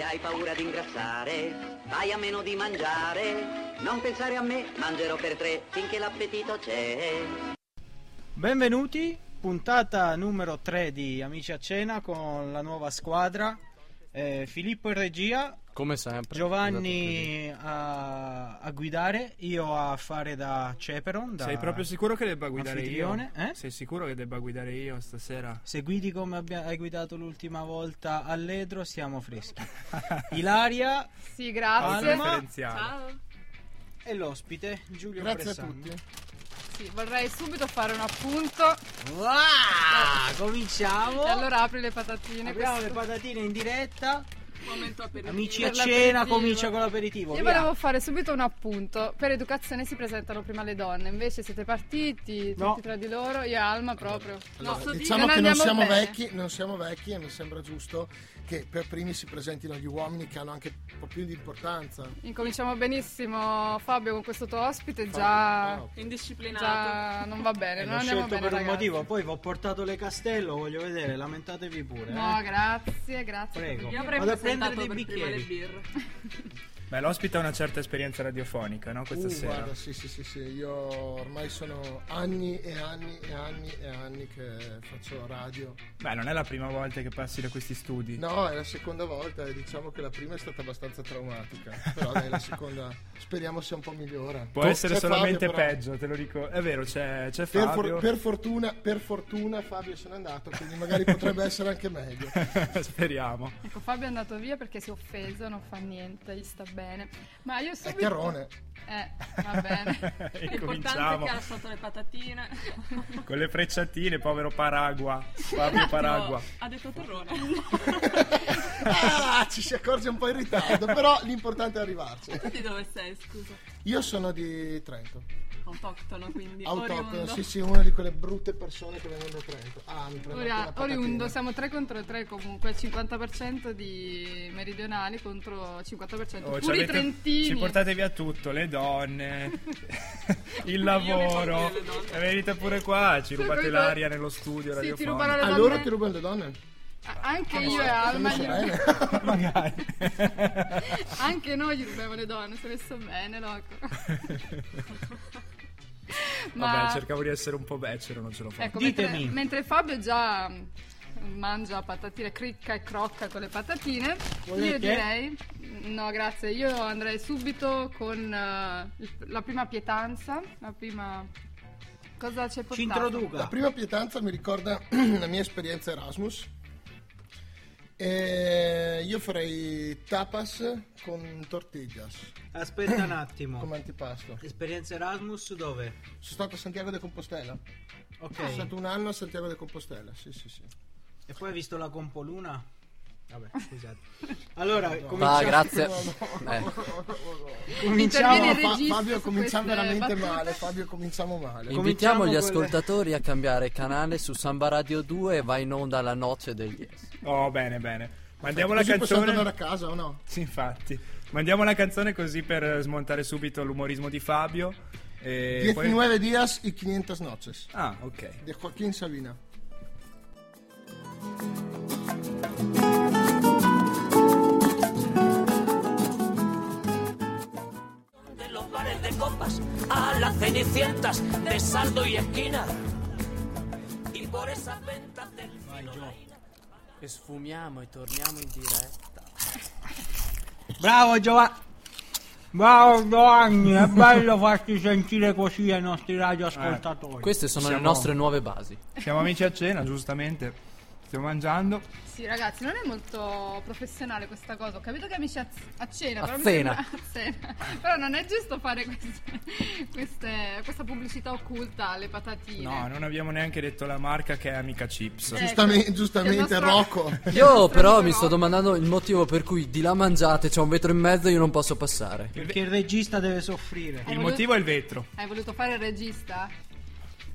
Se hai paura di ingrassare, fai a meno di mangiare. Non pensare a me, mangerò per tre finché l'appetito c'è. Benvenuti, puntata numero 3 di Amici a Cena con la nuova squadra. Eh, Filippo in regia, Come sempre. Giovanni a, a guidare, io a fare da Ceperon. Da Sei proprio sicuro che debba guidare io? eh? Sei sicuro che debba guidare io stasera? Se guidi come abbia- hai guidato l'ultima volta all'Edro, siamo freschi. Ilaria Sì, grazie. Alma. Ciao. e l'ospite Giulio Grazie a Pressano. tutti. Sì, vorrei subito fare un appunto. Wow, cominciamo. E allora apri le patatine. Apriamo questo- le patatine in diretta. Momento aperitivo. Amici a cena, comincia con l'aperitivo. Io via. volevo fare subito un appunto. Per educazione si presentano prima le donne, invece siete partiti tutti No. tra di loro, io e Alma proprio. No, Diciamo non che non andiamo siamo, bene. vecchi, non siamo vecchi e mi sembra giusto che per primi si presentino gli uomini che hanno anche un po' più di importanza. Incominciamo benissimo Fabio con questo tuo ospite, Ah, già, ok. Indisciplinato. già non va bene, non l'ho andiamo scelto bene per un ragazzi. motivo, poi vi ho portato le castello, voglio vedere, lamentatevi pure. No, eh. grazie, grazie. Prego. Io avrei Vado a prendere dei bicchieri. Beh, l'ospite ha una certa esperienza radiofonica, no? Questa Uh, sera. guarda, sì, sì, sì, sì, io ormai sono anni e anni e anni e anni che faccio radio. Beh, non è la prima volta che passi da questi studi. No, è la seconda volta e diciamo che la prima è stata abbastanza traumatica, però dai, la seconda speriamo sia un po' migliore. Può Co- essere c'è solamente Fabio, peggio, te lo dico. È vero, c'è, c'è Per, for- Fabio. per fortuna, per fortuna Fabio se n'è andato, quindi magari potrebbe essere anche meglio. Speriamo. Ecco, Fabio è andato via perché si è offeso, non fa niente, gli sta bene. Ma io È subito... chiarone. Eh, va bene. L'importante è cominciamo che ha lasciato le patatine. con le frecciatine, povero Paragua. Fabio Paragua. No, ha detto terrone. Ah, ci si accorge un po' in ritardo, però l'importante è arrivarci. Tu di dove sei, scusa? Io sono di Trento, Autoctono, quindi. autoctono, oriundo. sì sì, una di quelle brutte persone che vengono da Trento. Ah, mi prendo la Oriundo, siamo 3 contro 3 comunque, 50% di meridionali contro 50% Oh, puri trentini. Ci portate via tutto, le donne, il lavoro. E venite pure qua, ci Sì, rubate poi- l'aria nello studio Sì, ti radiofonico. rubano le Ah, donne. loro ti rubano le donne? Ah, Anche io e Alma. Magari. anche noi gli rubiamo le donne, è messo bene, loco. Vabbè, cercavo di essere un po' becero, non ce l'ho fatta. Ecco, Ditemi. mentre, mentre Fabio già mm, mangia patatine, cricca e crocca con le patatine, Volete? io direi no, grazie, io andrei subito con il- la prima pietanza, la prima cosa c'è portato? Ci La introduca. prima pietanza mi ricorda la mia esperienza Erasmus. E io farei tapas con tortillas Aspetta un attimo. come antipasto. Esperienza Erasmus dove? Sono stato a Santiago de Compostela. Ok. Sono stato un anno a Santiago de Compostela, sì, sì, sì. E poi hai visto la Compoluna? Vabbè, scusate. Allora, Va, cominciamo. grazie. No, no. Eh, cominciamo. Fa- Fabio cominciamo queste veramente battute. male, Fabio cominciamo male. invitiamo gli ascoltatori a cambiare canale su Samba Radio 2 e va in onda la noce degli Yes. Oh, bene, bene. Mandiamo la canzone. tornare a casa o no? Sì, infatti. Mandiamo la canzone così per smontare subito l'umorismo di Fabio. E poi... 19 días y 500 noches. Ah, ok. Di Joaquín Sabina. Cenicientas de saldo y esquina. Y por esas ventas del E sfumiamo e torniamo in diretta. Bravo Giovanni. Bravo Giovanni, è bello farti sentire così ai nostri radioascoltatori. Queste sono le Siamo- nostre nuove basi. Siamo amici a cena, giustamente. Stiamo mangiando. Sì, ragazzi, non è molto professionale questa cosa. Ho capito che amici a, a cena, A però cena. sembra- a cena. Però non è giusto fare queste, queste- questa pubblicità occulta alle patatine. No, non abbiamo neanche detto la marca che è Amica Chips. Eh, Giustamente, giustamente nostro- Rocco. Io però mi sto domandando il motivo per cui di là mangiate, c'è un vetro in mezzo e io non posso passare. Perché il regista deve soffrire. Il motivo è il vetro. Hai voluto fare il regista?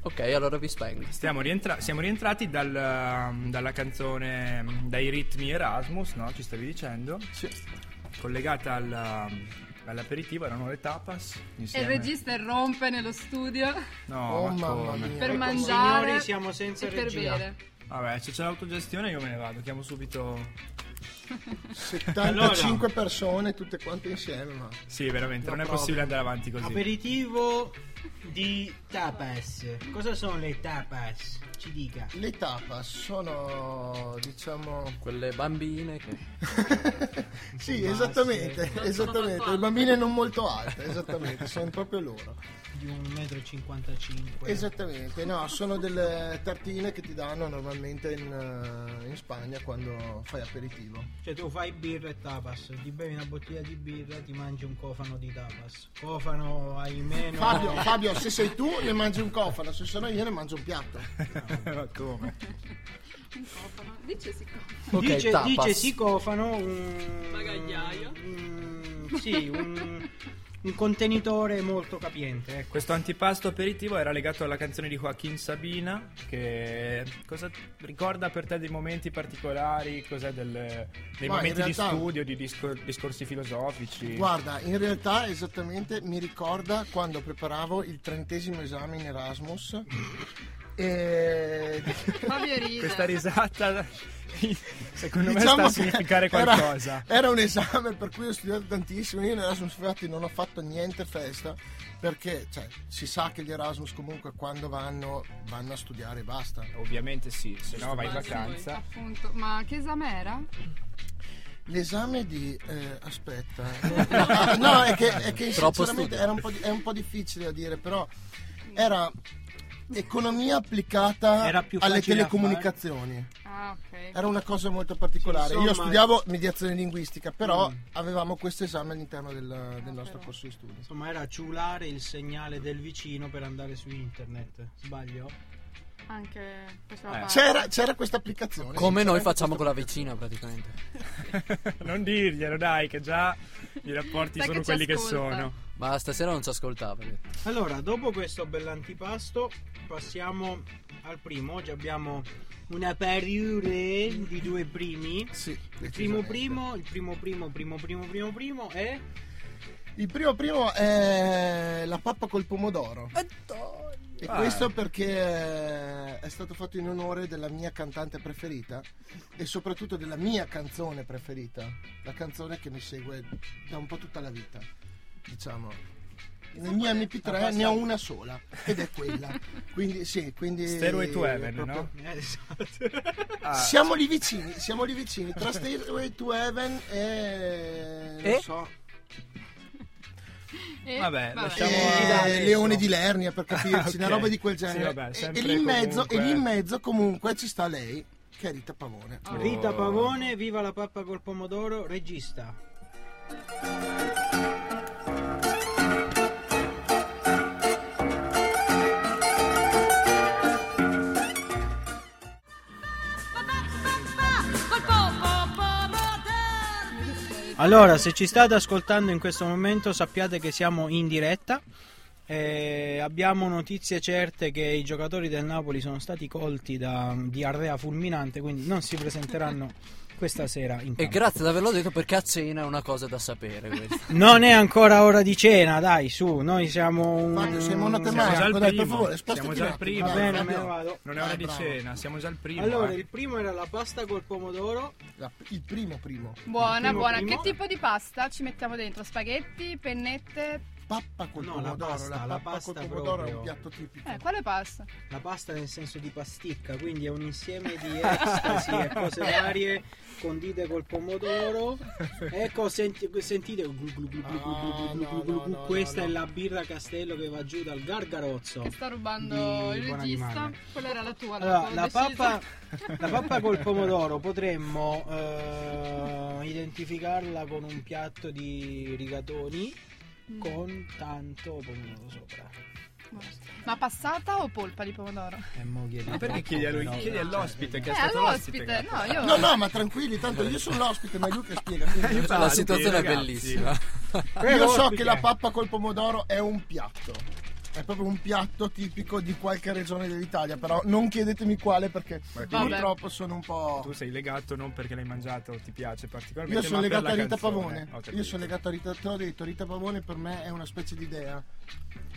Ok, allora vi spengo. Stiamo rientra- siamo rientrati dal- dalla canzone mm, Dai ritmi Erasmus, no? Ci stavi dicendo? Collegata al- all'aperitivo, erano le tapas. E Insieme. il regista irrompe nello studio No, Oh, ma mamma come? mia. per Ecco, mangiare signori, siamo senza e per regia. bere. Vabbè, se c'è l'autogestione io me ne vado. Chiamo subito 75 persone tutte quante insieme, ma Sì, veramente, non è proprio. possibile andare avanti così. Aperitivo di tapas. Cosa sono le tapas? Ci dica. le tapas sono diciamo Quelle bambine che... sì, Basse. esattamente, esattamente, le bambine non molto alte, esattamente, sono proprio loro. Di 1,55 m. Esattamente, no, sono delle tartine che ti danno normalmente in, eh, in Spagna quando fai aperitivo. Cioè tu fai birra e tapas, ti bevi una bottiglia di birra, ti mangi un cofano di tapas. Cofano hai meno... Fabio, Fabio, se sei tu ne mangi un cofano, se sono io ne mangio un piatto. Ma come? Un cofano. Dice si cofano. Ok, dice, dice si cofano un... Bagagliaio. un- sì, un, un contenitore molto capiente. Ecco. Questo antipasto aperitivo era legato alla canzone di Joaquin Sabina. Che cosa ricorda per te dei momenti particolari? Cos'è del- dei Ma momenti realtà- di studio, di discor- discorsi filosofici? Guarda, in realtà esattamente mi ricorda quando preparavo il trentesimo esame in Erasmus. E Fabio ride. Questa risata, secondo me, Diciamo sta a significare era- qualcosa. Era, un esame per cui ho studiato tantissimo. Io in Erasmus infatti non ho fatto niente festa perché cioè, si sa che gli Erasmus comunque quando vanno vanno a studiare e basta. Ovviamente sì, se no vai in vacanza. Appunto. Ma che esame era? L'esame di... eh, aspetta. No, è che, è che sinceramente era un po' di- è un po' difficile da dire, però era economia applicata alle telecomunicazioni. Ah, ok. Era una cosa molto particolare. Sì, Io insomma- studiavo mediazione linguistica, però Mm. avevamo questo esame all'interno del, del nostro però. corso di studio. Insomma, era ciulare il segnale del vicino per andare su internet. Sbaglio? Anche Eh. C'era, c'era questa applicazione. Come noi facciamo con la vicina praticamente. non dirglielo, dai, che già i rapporti sono quelli che sono. Ma stasera non ci ascoltava. Allora, dopo questo bell'antipasto, passiamo al primo. Oggi abbiamo una pariure di due primi. Sì, Il primo primo, il primo primo, primo primo primo primo è... Il primo primo è la pappa col pomodoro. E Ah. questo perché eh, è stato fatto in onore della mia cantante preferita e soprattutto della mia canzone preferita, la canzone che mi segue da un po' tutta la vita, diciamo. Nel mio MP3 ne ho una sola ed è quella. Quindi sì, quindi Stairway to Heaven, proprio- no? Eh, esatto. Ah, Siamo lì vicini, siamo lì vicini tra Stairway to Heaven e non E? so, E- Vabbè, lasciamo- e adesso. Leone di Lernia per capirci, Ah, una ok. roba di quel Sì, genere. vabbè, E- sempre e, lì in mezzo, comunque- e lì in mezzo comunque ci sta lei, che è Rita Pavone. Oh. Rita Pavone, viva la pappa col pomodoro, regista. Allora, se ci state ascoltando in questo momento, sappiate che siamo in diretta. e abbiamo notizie certe che i giocatori del Napoli sono stati colti da diarrea fulminante, quindi non si presenteranno questa sera in E grazie di averlo detto perché a cena è una cosa da sapere questa. Non è ancora ora di cena, dai, su, noi siamo un... Fabio, sei monotematico, Siamo già al dai, per primo. favore, spostati Siamo già attimo, primo. Va dai, bene, me ne vado. Non è ora Dai, di cena, siamo già al primo. Allora, eh. il primo era la pasta col pomodoro. La- il primo primo. Buona, Primo, buona. primo. Che tipo di pasta ci mettiamo dentro? Spaghetti, pennette? pappa col no, pomodoro. La pasta, la, la pasta col pomodoro proprio. è un piatto tipico. Eh, quale pasta? La pasta nel senso di pasticca, quindi è un insieme di ecstasy e cose varie condite col pomodoro. Ecco, sentite, questa è la birra Castello che va giù dal Gargarozzo. Che sta rubando il regista. Quella era la tua. Allora, la, pappa, la pappa col pomodoro potremmo eh, identificarla con un piatto di rigatoni Mm. con tanto pomodoro sopra. Ma passata o polpa di pomodoro? E mo chiedi- Ma perché chiedi, a lui? No, chiedi all'ospite che Eh, è stato l'ospite? No, io... No, no, ma tranquilli, tanto io sono l'ospite, ma è lui che spiega. quindi- Infatti, La situazione è bellissima. Io so che la pappa col pomodoro è un piatto. È proprio un piatto tipico di qualche regione dell'Italia, però non chiedetemi quale perché purtroppo sono un Tu po'... sei legato non perché l'hai mangiato o ti piace particolarmente, Io sono ma per legato a Rita canzone. Pavone. Ho capito. Io sono legato a Rita, te l'ho detto, Rita Pavone per me è una specie di idea.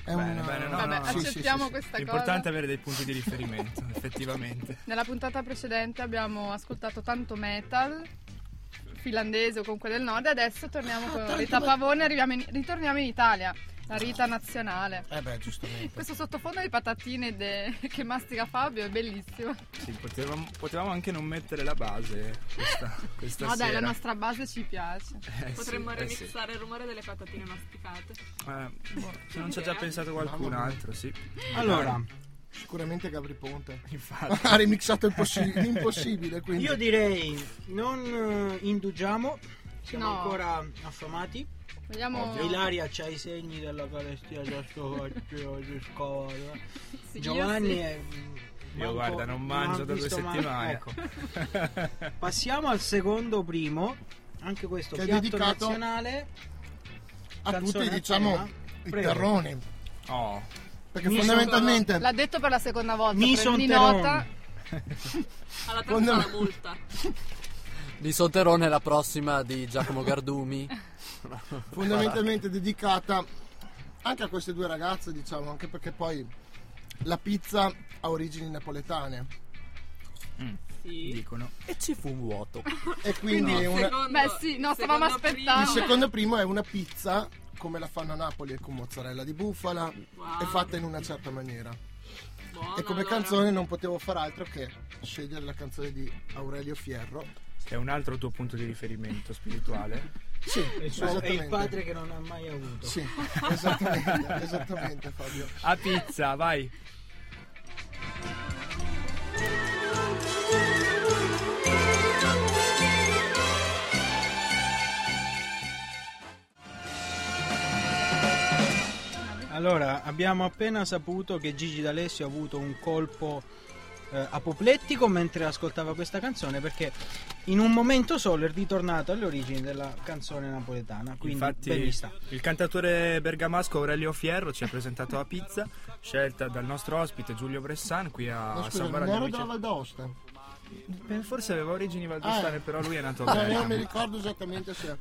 È Bene, una- bene, no, Vabbè, no, sì, accettiamo sì, sì. questa L'importante è cosa. avere dei punti di riferimento, effettivamente. Nella puntata precedente abbiamo ascoltato tanto metal. finlandese o comunque del nord. E adesso torniamo con Rita Pavone, arriviamo in- ritorniamo in Italia. La Rita nazionale. Eh beh, giustamente. Questo sottofondo di patatine de- che mastica Fabio è bellissimo. Sì, potevamo, potevamo anche non mettere la base questa, questa No, dai, sera. la nostra base ci piace. Eh, Potremmo sì, eh, sì. remixare il rumore delle patatine masticate. Eh, boh, se non ci ha già pensato qualcun altro, sì. Allora, Sicuramente Gabri Ponte. Infatti. Ha remixato impossi- l'impossibile, quindi. io direi non eh, indugiamo, siamo No. ancora affamati. Vediamo. Ilaria c'ha i segni della carestia già sto faccio di scovato. Sì, Giovanni io sì. è Io guarda, non mangio da due settimane. Ecco. Passiamo al secondo primo, anche questo Che è piatto nazionale. a tutti, diciamo, i terroni. Oh, Perché Mi fondamentalmente. L'ha detto per la seconda volta. Mi prendi son nota. Alla terza Quando- la multa. Di Sotterone la prossima di Giacomo Gardumi. fondamentalmente dedicata anche a queste due ragazze, diciamo, anche perché poi la pizza ha origini napoletane Sì. dicono. E ci fu un vuoto. e quindi il una- secondo- Beh, sì, no, stavamo aspettando. il primo- secondo primo è una pizza come la fanno a Napoli con mozzarella di bufala Wow. e fatta in una certa maniera. Buono, e come allora. canzone non potevo far altro che scegliere la canzone di Aurelio Fierro. Che è un altro tuo punto di riferimento spirituale. Sì, È il suo- è esattamente. il padre che non ha mai avuto. Sì, esattamente, esattamente Fabio. A pizza, vai. Allora, abbiamo appena saputo che Gigi D'Alessio ha avuto un colpo eh, apoplettico mentre ascoltava questa canzone perché in un momento solo è ritornato alle origini della canzone napoletana. Quindi Infatti, ben vista. il cantatore bergamasco Aurelio Fierro ci ha presentato la pizza, scelta dal nostro ospite Giulio Bressan qui a No, scusa, San non Baraglio ero Vicenza. della Val d'Aosta. Eh, Forse aveva origini valdostane, Ah. però lui è nato a No, io non mi Bergamo. ricordo esattamente se.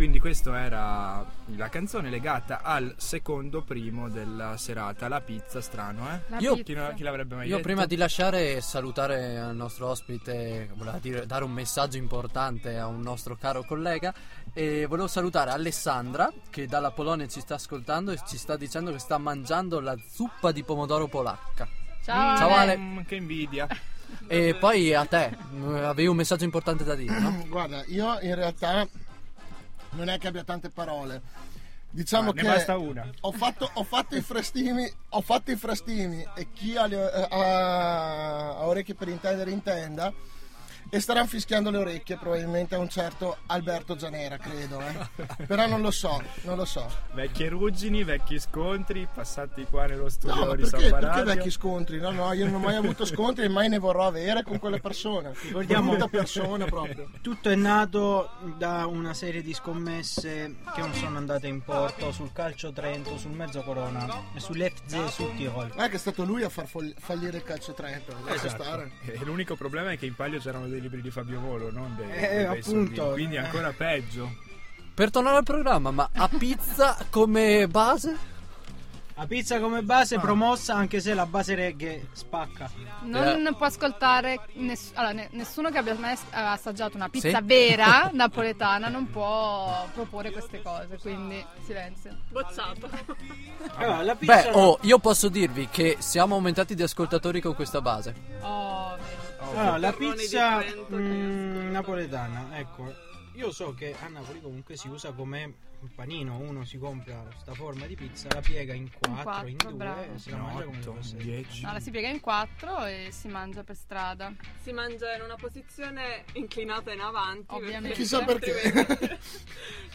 Quindi questa era la canzone legata al secondo primo della serata, la pizza, strano, eh? La Io- pizza. Chi, non- chi l'avrebbe mai Io detto? prima di lasciare e salutare al nostro ospite, voleva dire, dare un messaggio importante a un nostro caro collega e volevo salutare Alessandra che dalla Polonia ci sta ascoltando e ci sta dicendo che sta mangiando la zuppa di pomodoro polacca. Ciao, Ciao, Ale. Mm, che invidia. E poi a te, avevi un messaggio importante da dire, no? Guarda, io in realtà non è che abbia tante parole. Diciamo che basta una. Ho fatto, ho fatto i frestini, ho fatto i frestini e chi ha, le- eh, ha- ha orecchie per intendere intenda. E staranno fischiando le orecchie probabilmente a un certo Alberto Gianera, credo. eh. Però non lo so, non lo so. Vecchie ruggini, vecchi scontri, passati qua nello studio No, ma di perché, San perché vecchi scontri? No, no, io non ho mai avuto scontri e mai ne vorrò avere con quelle persone. Ricordiamo- Brutta persona proprio. Tutto è nato da una serie di scommesse che non sono andate in porto sul calcio Trento, sul mezzo Corona e sull'FZ sul Tirol. Ma è che è stato lui a far fallire il calcio Trento. Esatto. E l'unico problema è che in palio c'erano dei libri di Fabio Volo, non dei, Eh, dei appunto. quindi è ancora peggio. Per tornare al programma, ma a pizza come base? La pizza come base promossa anche se la base reggae spacca. Non può ascoltare ness- allora, ne- nessuno che abbia mai as- assaggiato una pizza Sì? vera napoletana non può proporre queste cose, quindi silenzio. Bocciato. Allora, la pizza Beh, oh, io posso dirvi che siamo aumentati di ascoltatori con questa base. Oh, vedi. Allora, la pizza Trento che mm, napoletana, ecco. Io so che a Napoli comunque si usa come un panino, uno si compra questa forma di pizza, la piega in quattro, in, quattro, due bravo. e si la mangia come se Otto, fosse. dieci. No, la si piega in quattro e si mangia per strada. Si mangia in una posizione inclinata in avanti. Ovviamente. Chissà perché.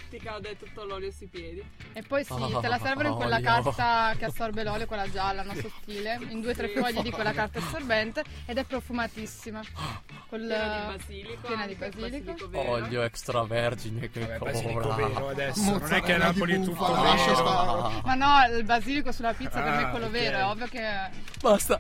Ti cade tutto l'olio sui piedi. E poi sì, te la servono in quella Olio. carta che assorbe l'olio, quella gialla, no, sottile, in due o tre fogli di quella carta assorbente ed è profumatissima. Col, Piena di basilico. piena di basilico. vero. Olio extravergine che Vabbè, basilico cora. vero adesso, non è che a Mozzarella di Napoli è tutto vero. Ma no, il basilico sulla pizza per me Ah, è quello ok. vero, è ovvio che... Basta.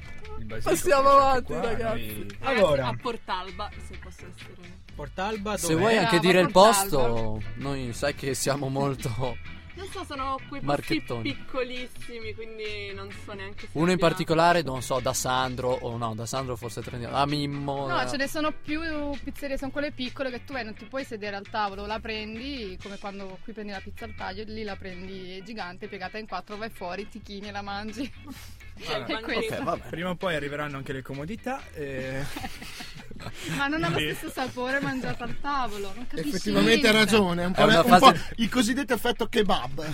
Passiamo avanti, qua, ragazzi. noi- Ragazzi, Allora. a Portalba, se posso essere. Portalba Se dov'è? vuoi anche Brava, dire il posto, noi sai che siamo molto Non so, sono quei Marchettoni. piccolissimi, quindi non so neanche se Uno in particolare, non so, da Sandro o no, da Sandro forse Trendiano, a Mimmo. No, eh, ce ne sono più pizzerie, sono quelle piccole che tu vai, non ti puoi sedere al tavolo, la prendi come quando qui prendi la pizza al taglio, lì la prendi gigante, piegata in quattro, vai fuori, ti chini e la mangi. Allora, È questo. Ok, vabbè. Prima o poi arriveranno anche le comodità. E... Ma non ha lo stesso sapore mangiato al tavolo, non capisci Effettivamente ha niente. ragione, è un È po', una un fase- po' il cosiddetto effetto kebab.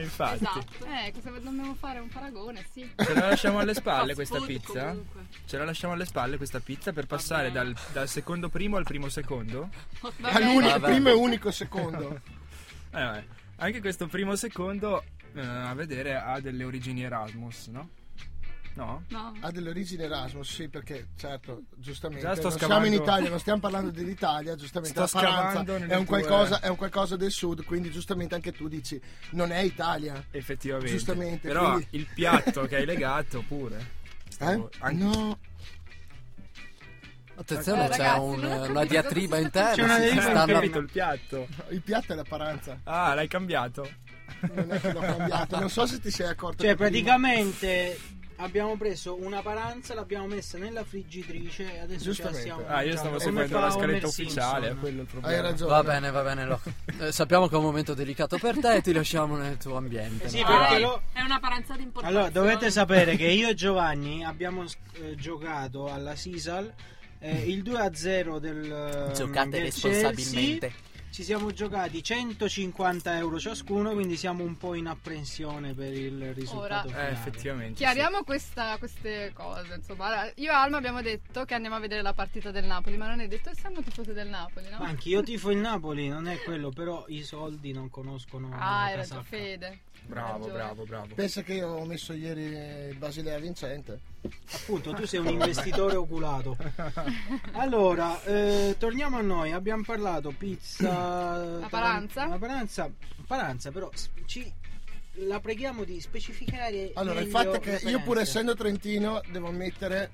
Infatti. Esatto. Eh, cosa dobbiamo fare? Un paragone, sì. Ce la lasciamo alle spalle questa pizza? comunque. Ce la lasciamo alle spalle questa pizza per passare dal, dal secondo primo al primo secondo? All'unico, primo e unico secondo. Eh, anche questo primo secondo eh, a vedere ha delle origini Erasmus, no? No? No. Ha delle origini Erasmus, sì, perché certo, giustamente. Già sto non siamo in Italia, non stiamo parlando dell'Italia, giustamente Sto la nelle è un, qualcosa, è un qualcosa del sud, quindi giustamente anche tu dici non è Italia. Effettivamente. Giustamente, Però quindi- il piatto che hai legato pure. Eh? Anche- No, Attenzione, Eh, c'è ragazzi, un- ho capito una diatriba interna. C'è una Hai stanno- capito il piatto? il piatto è la Paranza, Ah, l'hai cambiato? non è che l'ho cambiato, non so se ti sei accorto. Cioè, che prima- praticamente abbiamo preso una paranza, l'abbiamo messa nella friggitrice e adesso ce la stiamo Ah, io stavo seguendo la scaletta ufficiale, è quello il problema. Hai ragione. Va bene, va bene. lo- eh, sappiamo che è un momento delicato per te, ti lasciamo nel tuo ambiente. Sì, perché Ah, lo- È una paranza di importanza. Allora, dovete sapere che io e Giovanni abbiamo eh, giocato alla Sisal eh, il 2-0 del Giocate del responsabilmente. Chelsea. Ci siamo giocati 150 euro ciascuno, quindi siamo un po' in apprensione per il risultato Eh, finale. effettivamente. Chiariamo questa- queste cose, insomma. Allora, Io e Alma abbiamo detto che andiamo a vedere la partita del Napoli, ma non è detto che siamo tifosi del Napoli, no? Ma anch'io tifo il Napoli, non è quello, però i soldi non conoscono Ah, ragione, casacca. Fede. Bravo, Ragione. bravo, bravo. Pensa che io ho messo ieri il Basilea vincente. Appunto, tu sei un investitore oculato. Allora, eh, torniamo a noi. Abbiamo parlato pizza. La paranza? La paranza, paranza però ci, la preghiamo di specificare. Allora, il fatto è che io pur essendo trentino devo ammettere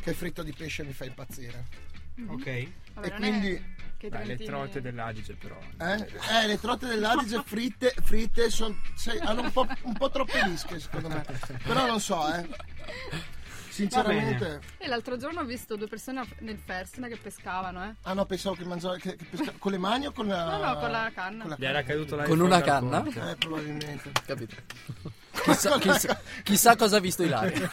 che il fritto di pesce mi fa impazzire. Ok. Vabbè, E quindi- è che i Beh, le trote dell'Adige però. Eh? Eh, le trotte dell'Adige fritte, fritte son- sai, hanno un po', un po' troppe lische secondo me. Però non so, eh. Sinceramente. E l'altro giorno ho visto due persone nel Fersina che pescavano, eh. Ah no, pensavo che mangiava che, che pesca- con le mani o con la. No, no, con la canna. con la Gli era caduto la Con una canna? Eh, probabilmente. Capito? Chissà, chissà- chissà cosa ha visto Ilaria.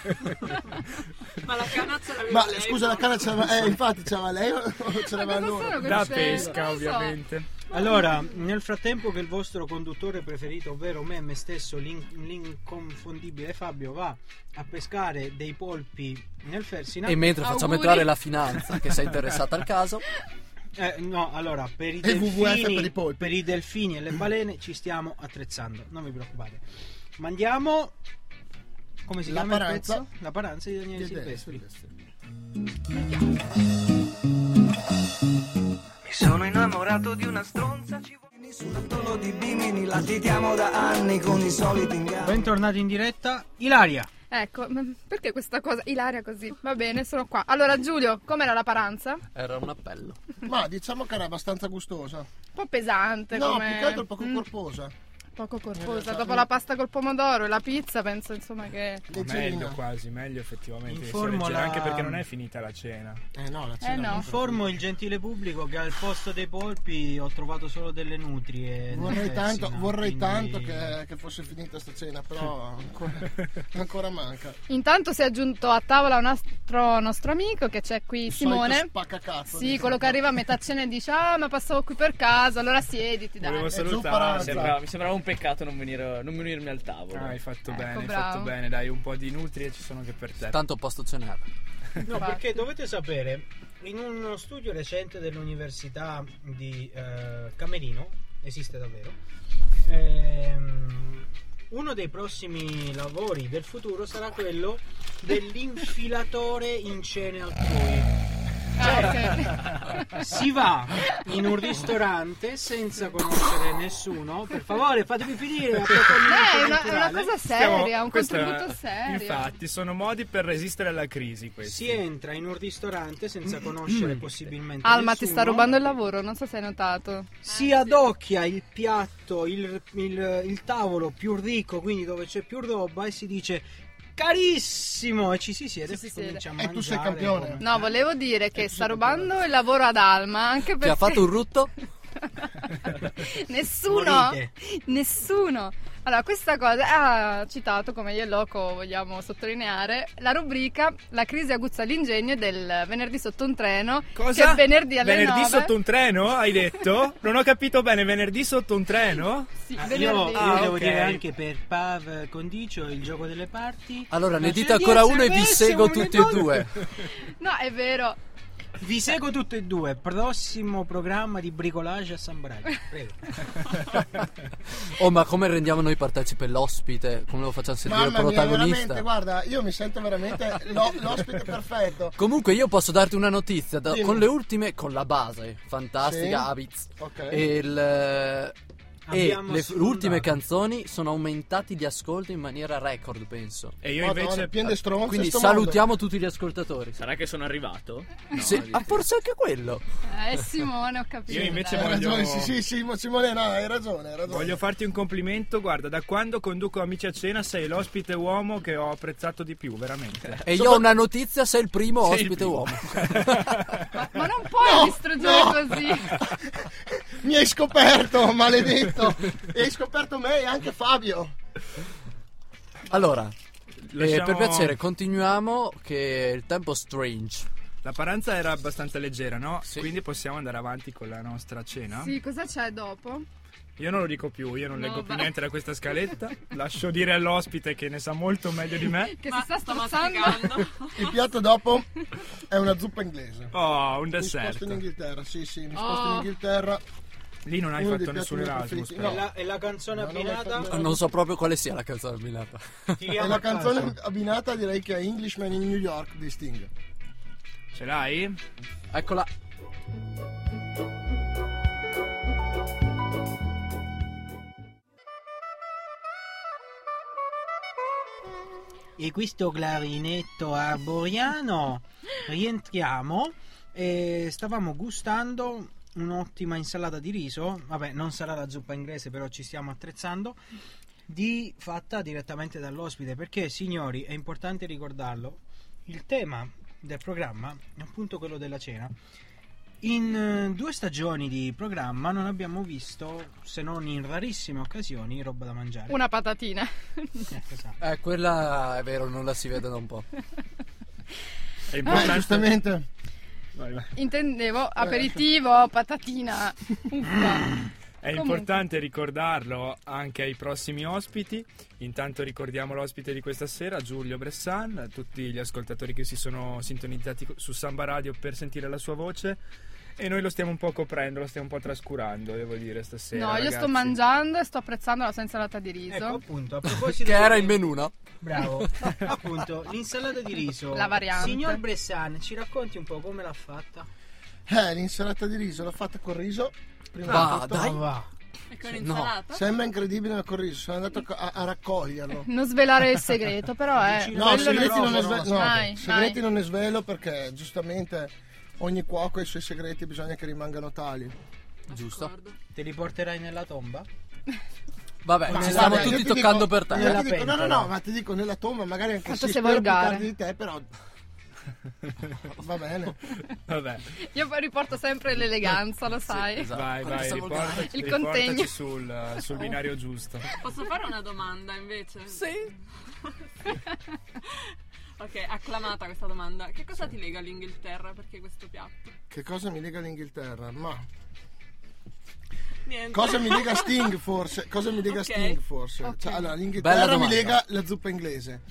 Ma la canna ce l'aveva Ma lei, scusa, la canna c'era. Eh, infatti c'era lei o c'era Ma cosa loro? Da pesca, so. ovviamente. Allora, nel frattempo che il vostro conduttore preferito, ovvero me, me stesso, l'in- l'inconfondibile Fabio, va a pescare dei polpi nel Fersina. E mentre facciamo Auguri. entrare la finanza, che sei interessata al caso, Eh, no, allora, per i, delfini, per i polpi. per i delfini e le balene ci stiamo attrezzando, non vi preoccupate. Mandiamo come si La chiama il paranza. pezzo? La paranza di Daniele Silvestri. Mi sono innamorato di una stronza ci vuole su un atollo di bimini latitiamo da anni con i soliti inganni Bentornati in diretta, Ilaria. Ecco, ma perché questa cosa? Ilaria così. Va bene, sono qua. Allora, Giulio, com'era la paranza? Un era un appello. Ma diciamo che era abbastanza gustosa. po' pesante No, come... più che altro poco Mm, corposa. Poco corposa. Dopo la pasta col pomodoro e la pizza, penso insomma che... Meglio quasi, meglio effettivamente. Informo la- Anche perché non è finita la cena. Eh no, la Eh, cena no. non- Informo il gentile pubblico che al posto dei polpi ho trovato solo delle nutrie. Vorrei tanto, Fersina, vorrei quindi- tanto che, che fosse finita sta cena, però ancora, ancora manca. Intanto si è aggiunto a tavola un altro nostro amico che c'è qui, Il Simone. Spaccacazzo. Sì, quello che arriva a metà cena e dice ah ma passavo qui per caso, allora siediti dai. Volevo razza. Sembra- mi sembrava un peccato non, venire, non venirmi al tavolo. Ah, hai fatto Ecco, bene, hai bravo. fatto bene, dai, un po' di nutrie ci sono che per te. Tanto posto ce n'era. No, perché dovete sapere, in uno studio recente dell'Università di eh, Camerino, esiste davvero, ehm, uno dei prossimi lavori del futuro sarà quello dell'infilatore in cene altrui. Ah, ok. Si va in un ristorante senza conoscere nessuno. Per favore, fatemi finire. Beh, è una, è una cosa Stiamo- seria, un questo è- contributo serio. Infatti, sono modi per resistere alla crisi questi. Si entra in un ristorante senza conoscere possibilmente Alma ti nessuno. sta rubando il lavoro, non so se hai notato. Si adocchia il piatto, il, il- il tavolo più ricco, quindi dove c'è più roba, e si dice carissimo e ci si siede si e comincia a E tu sei campione. come- No, volevo dire che sta rubando il lavoro ad Alma, anche perché Che ha fatto un rutto? nessuno, Morite. nessuno. Allora, questa cosa ha citato, come io e Loco vogliamo sottolineare, la rubrica La crisi aguzza l'ingegno del venerdì sotto un treno. Cosa? Che venerdì alle Venerdì 9. sotto un treno, hai detto? Non ho capito bene, venerdì sotto un treno? Sì, Ah, venerdì. io, io Ah, devo dire anche per Pav Condicio il gioco delle parti. Allora, ne dite ancora uno e vi seguo tutti e due. No, è vero. Vi seguo tutti e due. Prossimo programma di bricolage a San Braga. Prego. Oh, ma come rendiamo noi partecipe l'ospite? Come lo facciamo sentire Mamma mia, veramente, protagonista? guarda, io mi sento veramente lo- l'ospite perfetto. Comunque io posso darti una notizia da- con le ultime con la base fantastica Sì. Abitz Ok. e, il, e le sfondato. ultime canzoni sono aumentati di ascolto in maniera record penso E io Madonna, invece... pieno di stronze quindi sto salutiamo tutti gli ascoltatori Sarà che sono arrivato? Sì, ah, forse anche quello Eh, Simone, ho capito. Io invece. Hai voglio... ragione, sì, sì, sì, mo- Simone, no, hai ragione, hai ragione. Voglio farti un complimento, guarda, da quando conduco Amici a cena sei l'ospite uomo che ho apprezzato di più, veramente. e io ho una notizia sei il primo Sei il ospite primo. uomo Ma, ma non puoi distruggere no. così. Mi hai scoperto, maledetto. E hai scoperto me e anche Fabio. allora eh, Lasciamo- per piacere continuiamo che il tempo strange La paranza era abbastanza leggera, no? Sì. Quindi possiamo andare avanti con la nostra cena. Sì, cosa c'è dopo? Io non lo dico più, io non No, leggo più beh. niente da questa scaletta. Lascio dire all'ospite che ne sa molto meglio di me. Che Ma si sta sto strozzando. masticando. Il piatto dopo è una zuppa inglese. Oh, un Mi sposto in dessert. Inghilterra, sì, sì, mi Oh. sposto in Inghilterra. Lì non hai Uno fatto nessun Erasmus. però. E la, e la canzone No, non abbinata? fatto- non so proprio quale sia la canzone abbinata E la caso. canzone abbinata direi che è Englishman in New York di Sting. Ce l'hai? eccola E questo clarinetto arboriano rientriamo e stavamo gustando un'ottima insalata di riso, vabbè non sarà la zuppa inglese però ci stiamo attrezzando, di, fatta direttamente dall'ospite perché signori è importante ricordarlo, il tema del programma è appunto quello della cena. In eh, due stagioni di programma non abbiamo visto, se non in rarissime occasioni, roba da mangiare. Una patatina. Eh, esatto. eh, quella è vero non la si vede da un po' È Eh, importante. giustamente. Vai, vai. Intendevo aperitivo, patatina. Uffa. È Comunque. importante ricordarlo anche ai prossimi ospiti. Intanto ricordiamo l'ospite di questa sera, Giulio Bressan, tutti gli ascoltatori che si sono sintonizzati su Samba Radio per sentire la sua voce. E noi lo stiamo un po' coprendo, lo stiamo un po' trascurando, devo dire, stasera. No, io sto ragazzi. mangiando e sto apprezzando la sua insalata di riso. Ecco appunto, a proposito che era in menù no? Bravo. appunto, l'insalata di riso. La variante. Signor Bressan, ci racconti un po' come l'ha fatta? Eh, l'insalata di riso l'ho fatta col riso. Prima Va, di tutto. dai. va. E con No. l'insalata? Sembra incredibile ma col riso, sono andato a, a raccoglierlo. Non svelare il segreto, però è. No, Quello segreti non, ne sve- no, vai, segreti non ne svelo perché giustamente ogni cuoco ha i suoi segreti bisogna che rimangano tali. giusto D'accordo. Te li porterai nella tomba? vabbè Ma ci guarda, stiamo io tutti ti toccando dico- per te Nella dico- no, no, no, ma ti dico nella tomba, magari anche Quanto sì, sei volgare. di te, però va bene. Vabbè, Io poi riporto sempre l'eleganza, lo sai. esatto. vai, Quando vai, siamo riportaci, Il riportaci contegno. sul, sul binario giusto. Posso fare una domanda invece? sì Ok, acclamata questa domanda. Che cosa ti lega all'Inghilterra? Perché questo piatto? Che cosa mi lega all'Inghilterra? Ma Niente. cosa mi lega Sting forse? Cosa mi lega a Ok. Sting forse? Ok. Cioè, allora, l'Inghilterra mi lega la zuppa inglese.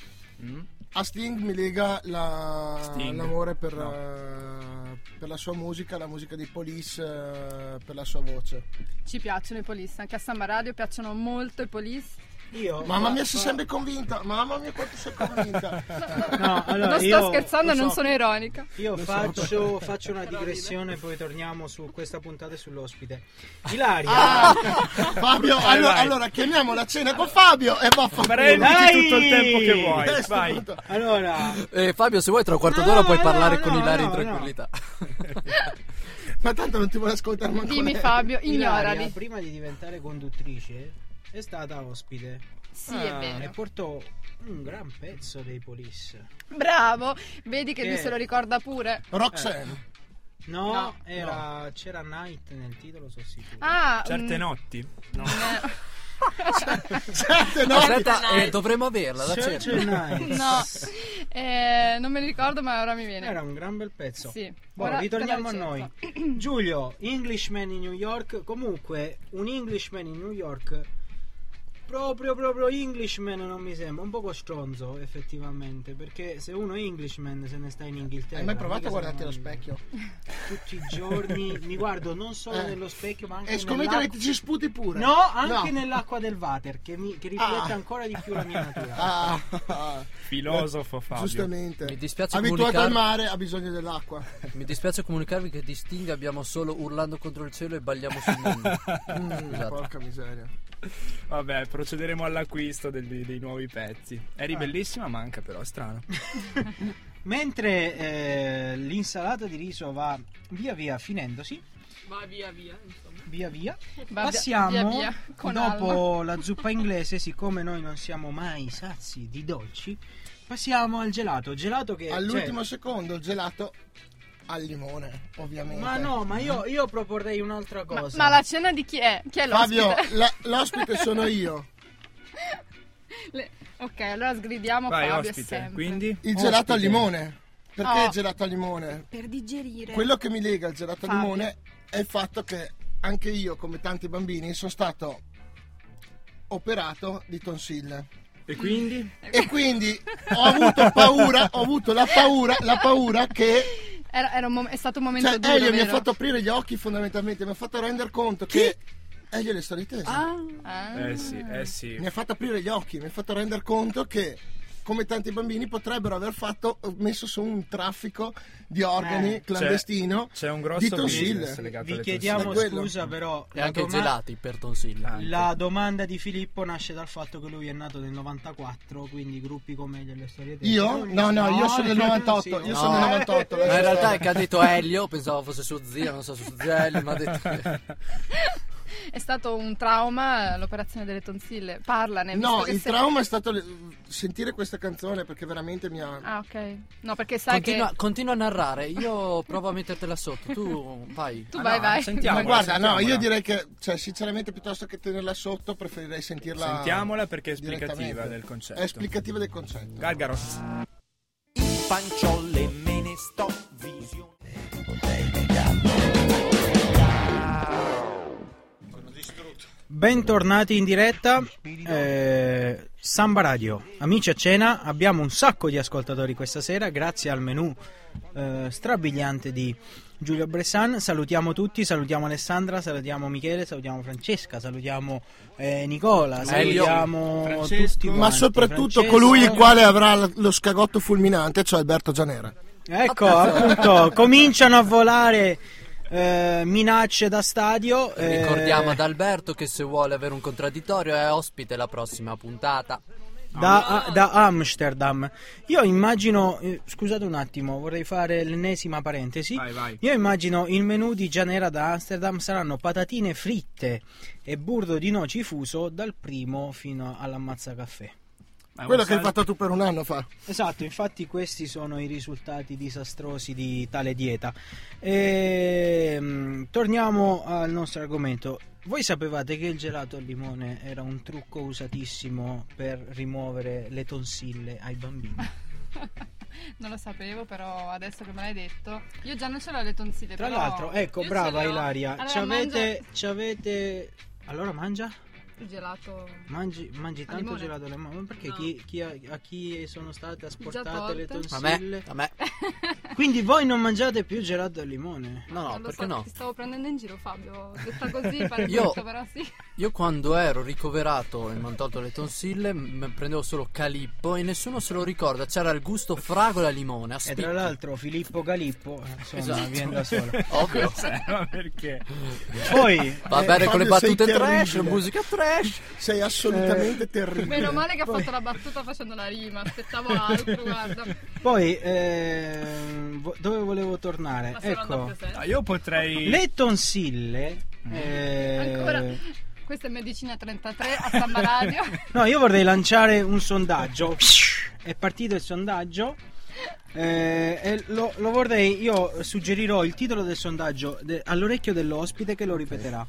Mm? A Sting mi lega la- Sting. l'amore per, No. eh, per la sua musica, la musica dei Police, eh, per la sua voce. Ci piacciono i police, anche a Samba Radio piacciono molto i police. Io Mamma mia, sei sempre convinta. Mamma mia, quanto sei convinta. No, allora non sto io, scherzando, lo non so. sono ironica. io so, faccio, faccio una digressione, poi torniamo su questa puntata e sull'ospite. Ilaria, Ah, Fabio, Vai, allora, vai. allora chiamiamo la cena con Fabio e va Prenditi tutto il tempo che vuoi. Eh, Vai. allora, Eh, Fabio, se vuoi tra un quarto No, d'ora puoi no, parlare no, con Ilaria no, in no. tranquillità. Ma tanto non ti vuole ascoltare manco Dimmi. Fabio, Ilaria, ignorali. prima di diventare conduttrice, è stata ospite Sì, Ah. è e vero. portò un gran pezzo dei Police. Bravo, vedi che Che- lui se lo ricorda pure. Roxanne. No, No. era, c'era Night nel titolo, sono sicuro. Ah, Certe mm, notti. No. eh, Sette no? Aspetta, eh, dovremmo averla, and Night. no, eh, non me ne ricordo, ma ora mi viene. Era un gran bel pezzo. Sì. Boh, Ora ritorniamo a noi. Giulio, Englishman in New York. Comunque, un Englishman in New York. Proprio, proprio Englishman non mi sembra. Un poco stronzo, effettivamente. Perché se uno è Englishman se ne sta in Inghilterra. Hai mai provato a guardarti allo specchio? Tutti i giorni mi guardo non solo Eh. nello specchio, ma anche E scommetto che ci sputi pure. No, anche No. nell'acqua del water che, mi, che riflette Ah. ancora di più la mia natura. Ah, ah, Filosofo Fabio. giustamente. Mi dispiace Abituato al mare ha bisogno dell'acqua. Mi dispiace comunicarvi che di Sting abbiamo solo urlando contro il cielo e balliamo sul mondo. Mm, porca miseria. Vabbè, procederemo all'acquisto degli- dei nuovi pezzi. Eri bellissima, manca però, strano. Mentre eh, l'insalata di riso va via via finendosi, Va via via, insomma. via via, Va passiamo via via, con dopo la zuppa inglese, siccome noi non siamo mai sazi di dolci, passiamo al gelato. Gelato che All'ultimo cioè- secondo il gelato al limone, ovviamente. ma no, ma io, io proporrei un'altra Ma, cosa. ma la cena di chi è? Chi è l'ospite? Fabio, la- l'ospite sono io. Le- Ok, allora sgridiamo Vai, Fabio ospite. sempre. Quindi? Il gelato al Ospite. limone. Perché Oh. il gelato al limone? Per digerire. Quello che mi lega al gelato al limone è il fatto che anche io, come tanti bambini, sono stato operato di tonsille. E quindi? E quindi ho avuto paura, ho avuto la paura, la paura che Era, era un mom- è stato un momento cioè, duro, Elio mi ha vero? fatto aprire gli occhi fondamentalmente, mi ha fatto rendere conto che Elio le storie tese. Ah. Eh sì, eh sì. Mi ha fatto aprire gli occhi, mi ha fatto rendere conto che come tanti bambini potrebbero aver fatto messo su un traffico di organi Eh. clandestino C'è un di grosso tonsille. business legato Vi alle chiediamo tonsille. Scusa però E anche doma- gelati per tonsilla. La domanda di Filippo nasce dal fatto che lui è nato nel 94, quindi gruppi come delle storie tese. Io? No, no, io sono del 98, sì, io no. sono del 98. Ma in realtà è che ha detto Elio, pensavo fosse suo zio, non so su zio Elio, ma ha detto. È stato un trauma eh, l'operazione delle tonsille. Parlane. visto No, che il sei- trauma è stato le- sentire questa canzone perché veramente mi ha... Ah, ok. No, perché sai Continua, che... continua a narrare, io provo a mettertela sotto, tu vai. Tu Ah, vai, no, vai. sentiamola, Ma guarda, no, sentiamola. io direi che, cioè, sinceramente, piuttosto che tenerla sotto, preferirei sentirla. Sentiamola perché è esplicativa del concetto. È esplicativa del concetto. Gargaros. Fanciolle me ne sto Bentornati in diretta, eh, Samba Radio, amici a cena, abbiamo un sacco di ascoltatori questa sera grazie al menù eh, strabiliante di Giulio Bressan, salutiamo tutti, salutiamo Alessandra, salutiamo Michele, salutiamo Francesca, salutiamo eh, Nicola, salutiamo tutti Ma quanti, soprattutto Francesco. colui il quale avrà lo scagotto fulminante, cioè Alberto Gianera. Ecco, appunto, cominciano a volare eh, minacce da stadio. eh, Ricordiamo ad Alberto che se vuole avere un contraddittorio è ospite la prossima puntata. da, a- da Amsterdam. Io immagino, eh, scusate un attimo, vorrei fare l'ennesima parentesi. Vai, vai. Io immagino il menù di Gianera da Amsterdam saranno patatine fritte e burro di noci fuso dal primo fino all'ammazzacaffè. Ma è Quello un che hai fatto tu per un anno fa. Esatto, infatti questi sono i risultati disastrosi di tale dieta. Ehm, torniamo al nostro argomento. Voi sapevate che il gelato al limone era un trucco usatissimo per rimuovere le tonsille ai bambini? Non lo sapevo, però adesso che me l'hai detto. Io già non ce l'ho le tonsille. Tra però- l'altro, ecco, brava. Ilaria, Allora, ci avete, mangia- ci avete... Allora mangia? Il gelato. Mangi, mangi Al tanto limone? gelato alle mani? Ma perché No. chi, chi ha- a chi sono state asportate le A tonsille? me? A me? Quindi voi non mangiate più gelato al limone? No, no, Non perché so, no? Ti stavo prendendo in giro, Fabio. Detta così, pare Io- brutto, però sì. Io quando ero ricoverato e mi hanno tolto le tonsille prendevo solo calippo e nessuno se lo ricorda. C'era il gusto fragola limone. A E tra l'altro Filippo Calippo, eh, insomma, Esatto. viene da solo. Ovvio. Ma perché? Poi, Va bene con le battute trash, musica trash. Sei assolutamente terribile. Meno male che ha fatto la battuta facendo la rima. Aspettavo altro, guarda. poi ehm, vo- dove volevo tornare? Ma Ecco? Ah, io potrei. le tonsille. eh, Ancora. Questa è Medicina 33 a Samba Radio. No, io vorrei lanciare un sondaggio. È partito il sondaggio. Eh, lo, lo vorrei, io suggerirò il titolo del sondaggio de- all'orecchio dell'ospite che lo ripeterà.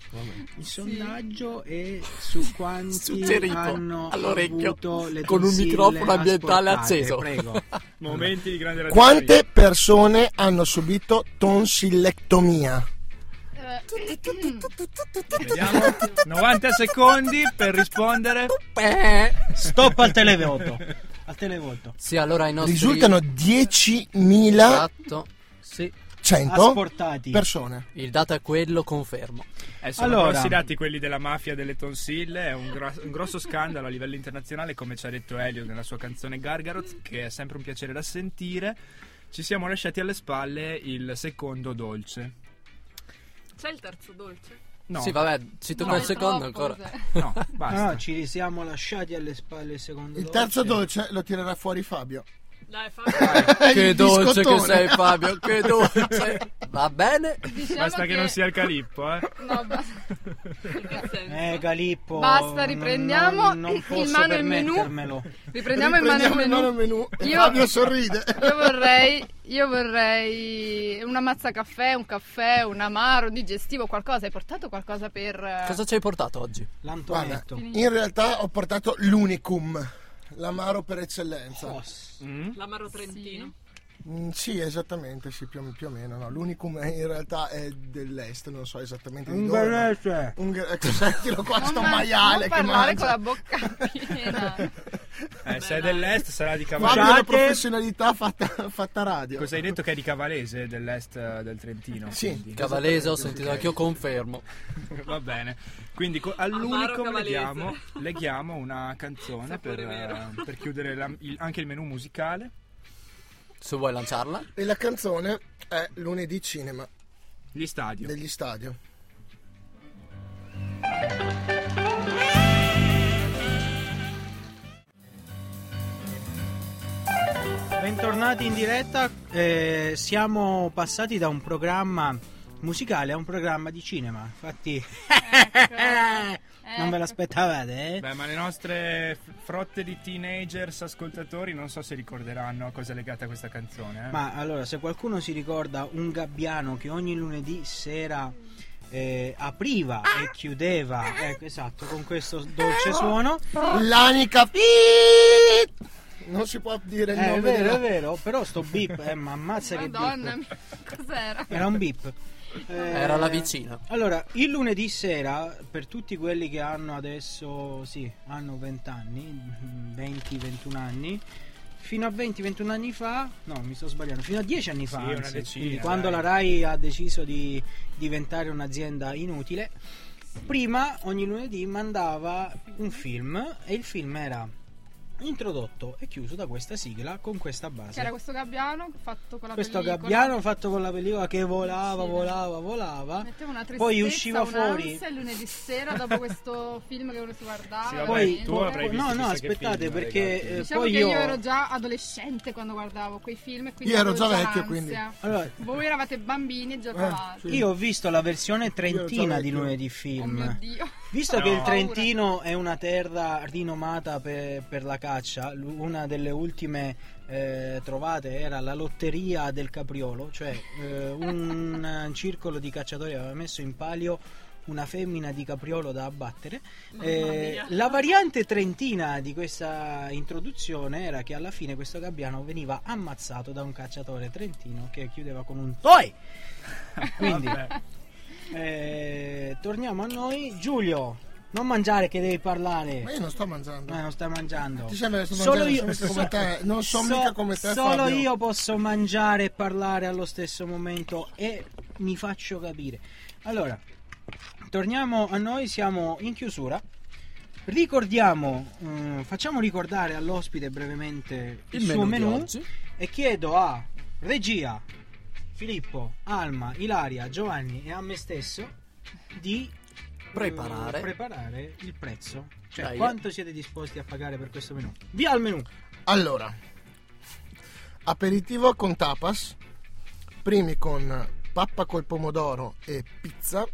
Il sondaggio è su quanti Suggerito hanno all'orecchio avuto le con un microfono ambientale acceso. Prego. Momenti di grande Quante persone hanno subito tonsillectomia? Eh, Vediamo. 90 secondi per rispondere. Stop al televoto. Al televoto. Sì, allora i nostri Risultano 10.100 Esatto. Sì, Asportati. persone. il dato è quello, confermo. Eh, sono Allora. grossi dati quelli della mafia delle tonsille. È un, gro- un grosso scandalo a livello internazionale, come ci ha detto Elio nella sua canzone Gargaroth, che è sempre un piacere da sentire. Ci siamo lasciati alle spalle il secondo dolce. C'è il terzo dolce? No, Sì, vabbè, ci tocca no, il è secondo troppo, ancora. cos'è? no, Ah, basta. no, ci siamo lasciati alle spalle il secondo Il terzo dolce lo tirerà fuori Fabio. Dai, Fabio. Che Il dolce che sei Fabio, che dolce. Va bene? Diciamo Basta che... non sia il calippo, eh. No, basta. In che? Eh, Galippo. Basta, riprendiamo non, non il posso mano e il menù. permettermelo. Riprendiamo il mano Riprendiamo il mano al menù. menù Io- Fabio sorride. Io vorrei, io vorrei una mazza caffè, un caffè, un amaro, un digestivo, qualcosa. Hai portato qualcosa per... eh, Cosa ci hai portato oggi? Guarda, L'Antonetto. in realtà ho portato l'unicum, l'amaro per eccellenza. Mm? L'amaro trentino. Mm, sì, esattamente, sì, più, più o meno. no. L'unicum è- in realtà è dell'est, non so esattamente di Un dove. ma- galese. Un gra- ecco, sentilo qua, non sto man- maiale non che parlare mangia. con la bocca piena. Eh, se è dell'est sarà di Fabio Cavalese. è una professionalità fatta, fatta radio. Cosa hai detto che è di Cavalese, dell'est eh, del Trentino? Sì. quindi. Cavalese, ho sentito anche io, confermo. Va bene. Quindi co- cavalese. leghiamo, leghiamo una canzone per, eh, per chiudere la- il- anche il menù musicale. Se vuoi lanciarla. E la canzone è Lunedì Cinema Gli stadio. degli stadio. Bentornati in diretta. eh, siamo passati da un programma musicale a un programma di cinema. Infatti, non ve l'aspettavate, eh? Beh, ma le nostre frotte di teenagers ascoltatori non so se ricorderanno a cosa è legata questa canzone. eh. Ma allora, se qualcuno si ricorda un gabbiano che ogni lunedì sera eh, apriva e chiudeva, ecco esatto, con questo dolce suono. L'anica Pit! Non si può dire il Eh, è nome vero, della- è vero, però sto beep, eh, ma ammazza che Madonna beep. mia, cos'era? Era un beep. Eh, Era la vicina. Allora, il lunedì sera, per tutti quelli che hanno adesso, sì, hanno 20 anni, 20-21 anni, fino a 20-21 anni fa, no, mi sto sbagliando, fino a 10 anni fa, Sì, anzi, decina, quindi quando la RAI ha deciso di diventare un'azienda inutile, prima ogni lunedì mandava un film e il film era introdotto e chiuso da questa sigla con questa base. C'era questo gabbiano fatto con la Questo pellicola. gabbiano fatto con la pellicola che volava, Sì. volava, volava. Metteva una tristezza, Poi usciva fuori. lunedì sera dopo questo film che uno si guardava. Sì, vabbè, Poi, tu avrai visto no, no, aspettate, film, perché eh, Diciamo poi che io, io... ero già adolescente quando guardavo quei film quindi Io ero già vecchio, quindi. Allora, Voi eravate bambini e giocavate. io ho visto la versione trentina di lunedì Oh film. mio Dio. Visto No. che il. Trentino è una terra rinomata per, per la caccia, una delle ultime eh, trovate era la lotteria del capriolo, cioè eh, un circolo di cacciatori aveva messo in palio una femmina di capriolo da abbattere. Eh, la variante trentina di questa introduzione era che alla fine questo gabbiano veniva ammazzato da un cacciatore trentino che chiudeva con un TOI! Quindi. Eh, torniamo a noi. Giulio, Non mangiare che devi parlare. Ma io non sto mangiando. Eh, non stai mangiando. Ti sembra che sto Solo mangiando, io, come te. Non so mica come te, Solo Fabio. io posso mangiare e parlare allo stesso momento e mi faccio capire. Allora, torniamo a noi, siamo in chiusura. Ricordiamo, mm, facciamo ricordare all'ospite brevemente il, Il suo menù e chiedo a regia, Filippo, Alma, Ilaria, Giovanni e a me stesso di Preparare. eh, preparare il prezzo. Cioè, Dai. quanto siete disposti a pagare per questo menù? Via al menù. Allora, aperitivo con tapas, primi con pappa col pomodoro e pizza,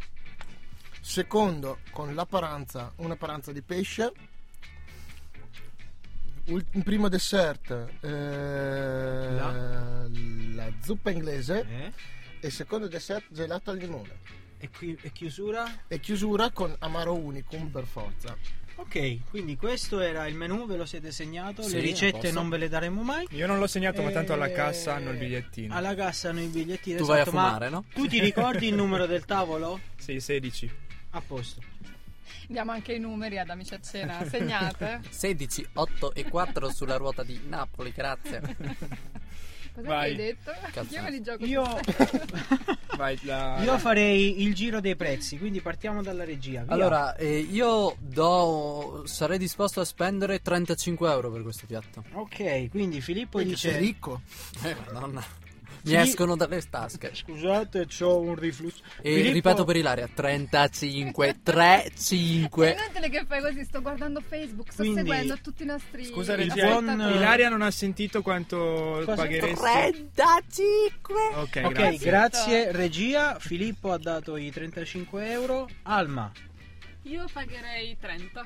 secondo con la paranza, una paranza di pesce, un primo dessert, eh, La? la zuppa inglese Eh? e secondo dessert gelato al limone. E, qui- e chiusura? E chiusura con amaro unicum per forza. Ok, quindi questo era il menù, ve lo siete segnato, Sì, le ricette non ve le daremo mai. Io non l'ho segnato, ma tanto alla Eh, cassa hanno il bigliettino. Alla cassa hanno i bigliettini. Tu vai a esatto, ma fumare, no? Tu ti ricordi il numero del tavolo? Sì, 16. A posto. Diamo anche i numeri ad amici a cena, segnate. 16, 8 e 4 sulla ruota di Napoli, grazie. Cosa Vai. hai detto? Cazzo. Io me li gioco Io, Vai, la... io farei il giro dei prezzi, quindi partiamo dalla regia. via. Allora, eh, io do, sarei disposto a spendere 35 euro per questo piatto. Ok, quindi Filippo sei dice... ricco. Eh, madonna. Mi Sì. escono dalle tasche. Scusate, ho un riflusso. E Filippo- ripeto per Ilaria, 35, È 35. inutile che fai così, sto guardando Facebook, sto Quindi- seguendo tutti i nostri Scusa, Il regia, buon- ascoltatori. Ilaria non ha sentito quanto Cosa? pagheresti. 35. Ok, Ok, grazie. grazie regia. Filippo ha dato i 35 euro. Alma, Io pagherei 30.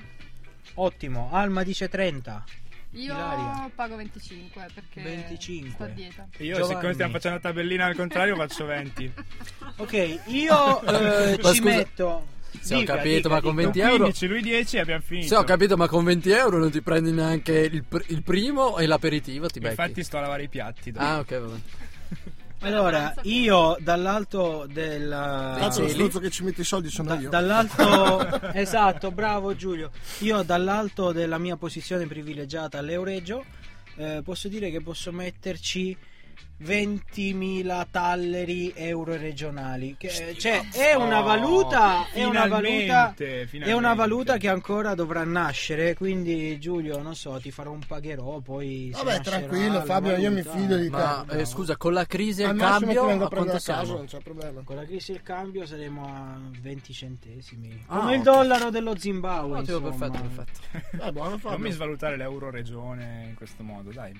ottimo. Alma dice 30. Io Ilaria. pago 25 perché 25. sto a dieta. Io, Giovanni. siccome stiamo facendo la tabellina al contrario, faccio 20. Ok, io eh, ci scusa, metto. Se ho Dica, capito, dica, ma con dica. 20 euro. 15, lui 10 e abbiamo finito. Sì, ho capito, ma con 20 euro non ti prendi neanche il, pr- il primo e l'aperitivo, ti becchi. Infatti sto a lavare i piatti. dopo. Ah, ok, vabbè. Allora, io dall'alto del. Tanto lo stronzo che ci mette i soldi sono Da- io. dall'alto, esatto, bravo Giulio. Io dall'alto della mia posizione privilegiata all'Euregio eh, posso dire che posso metterci 20.000 talleri euro regionali. Che, cioè, è una Oh, valuta, è una valuta, finalmente, è una valuta che ancora dovrà nascere. Quindi, Giulio, non so, ti farò un pagherò. Poi, Vabbè, tranquillo, Fabio, io mi valuta- fido di te. Ma eh, scusa, con la crisi e il ti cambio, vengo a quanto a casa, siamo? non c'è problema. Con la crisi e il cambio saremo a 20 centesimi. Ah, Come il ok. dollaro dello Zimbabwe. Ottimo, perfetto, perfetto. Eh, buono Non mi Fabio. svalutare l'euro regione in questo modo, dai.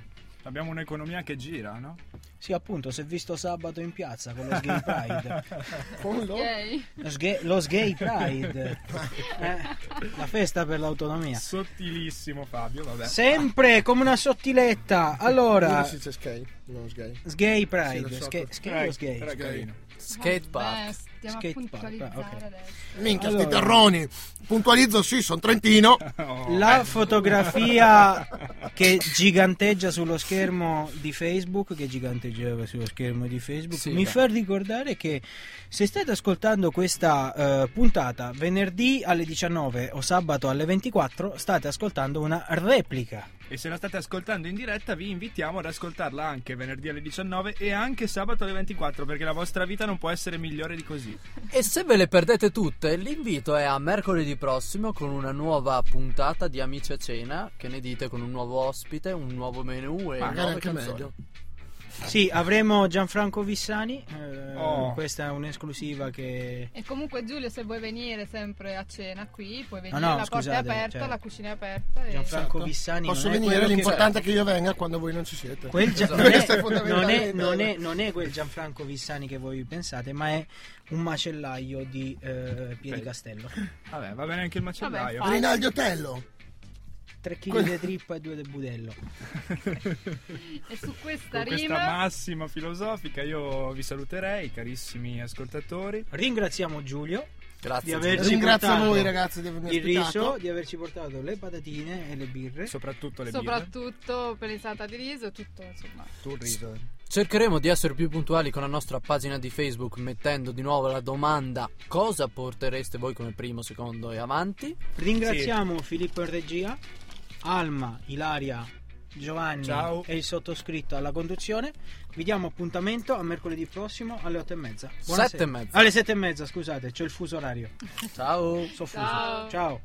Abbiamo un'economia che gira, no? Sì, appunto, si è visto sabato in piazza con lo Sgay Pride. Con lo-. Lo Sgay, lo Sgay Pride. Eh, la festa per l'autonomia. Sottilissimo Fabio, vabbè. Sempre come una sottiletta. Allora, Ora si dice sky, non sgay. Sgay Sì, Pride. so. Sgay, sgay o sgay? Skate park. Skate a puntualizzare park. Minchia, Allora. sti terroni. Puntualizzo, sì, sono trentino. Oh. La fotografia che giganteggia sullo schermo di Facebook, che giganteggiava sullo schermo di Facebook, Sì, mi beh. fa ricordare che se state ascoltando questa eh, puntata venerdì alle 19 o sabato alle 24, state ascoltando una replica. E se la state ascoltando in diretta, vi invitiamo ad ascoltarla anche venerdì alle 19 e anche sabato alle 24, perché la vostra vita non può essere migliore di così. E se ve le perdete tutte, l'invito è a mercoledì prossimo con una nuova puntata di Amici a Cena. Che ne dite con un nuovo ospite, un nuovo menù e Magari nuove anche canzoni. meglio. Sì, avremo Gianfranco Vissani, eh, Oh. questa è un'esclusiva che... E comunque Giulio se vuoi venire sempre a cena qui, puoi venire, no, la porta è scusate, aperta, cioè, la cucina è aperta. E... Gianfranco Certo. Vissani Posso venire, quello che- l'importante è che io venga quando voi non ci siete. Quel Gia- Esatto. non, Questo è, è non, è, non è- non è quel Gianfranco Vissani che voi pensate, ma è un macellaio di eh, Pieri. Castello. Vabbè, va bene anche il macellaio. Vabbè, Rinaldi Otello. 3 kg Que- di trippa e 2 di budello. E su questa Con questa rima massima filosofica io vi saluterei, carissimi ascoltatori. Ringraziamo Giulio di Grazie. averci Ringrazio portato voi ragazzi di avermi il riso, di averci portato le patatine e le birre. Soprattutto le birre. soprattutto per l'insalata di riso, tutto insomma. Tu il riso. Cercheremo di essere più puntuali con la nostra pagina di Facebook mettendo di nuovo la domanda cosa portereste voi come primo, secondo e avanti. Ringraziamo Filippo in regia, Alma, Ilaria, Giovanni Ciao. e il sottoscritto alla conduzione. Vi diamo appuntamento a mercoledì prossimo alle otto e mezza. Sette e mezza. Alle sette e mezza, scusate, c'è il fuso orario. Ciao. Soffuso. Ciao. Ciao.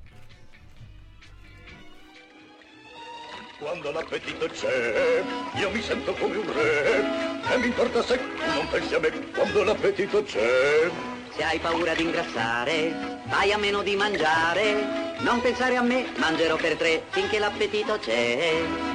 Quando l'appetito c'è, io mi sento come un re. E mi importa se non pensi a me quando l'appetito c'è. Se hai paura di ingrassare, fai a meno di mangiare. Non pensare a me, mangerò per tre finché l'appetito c'è.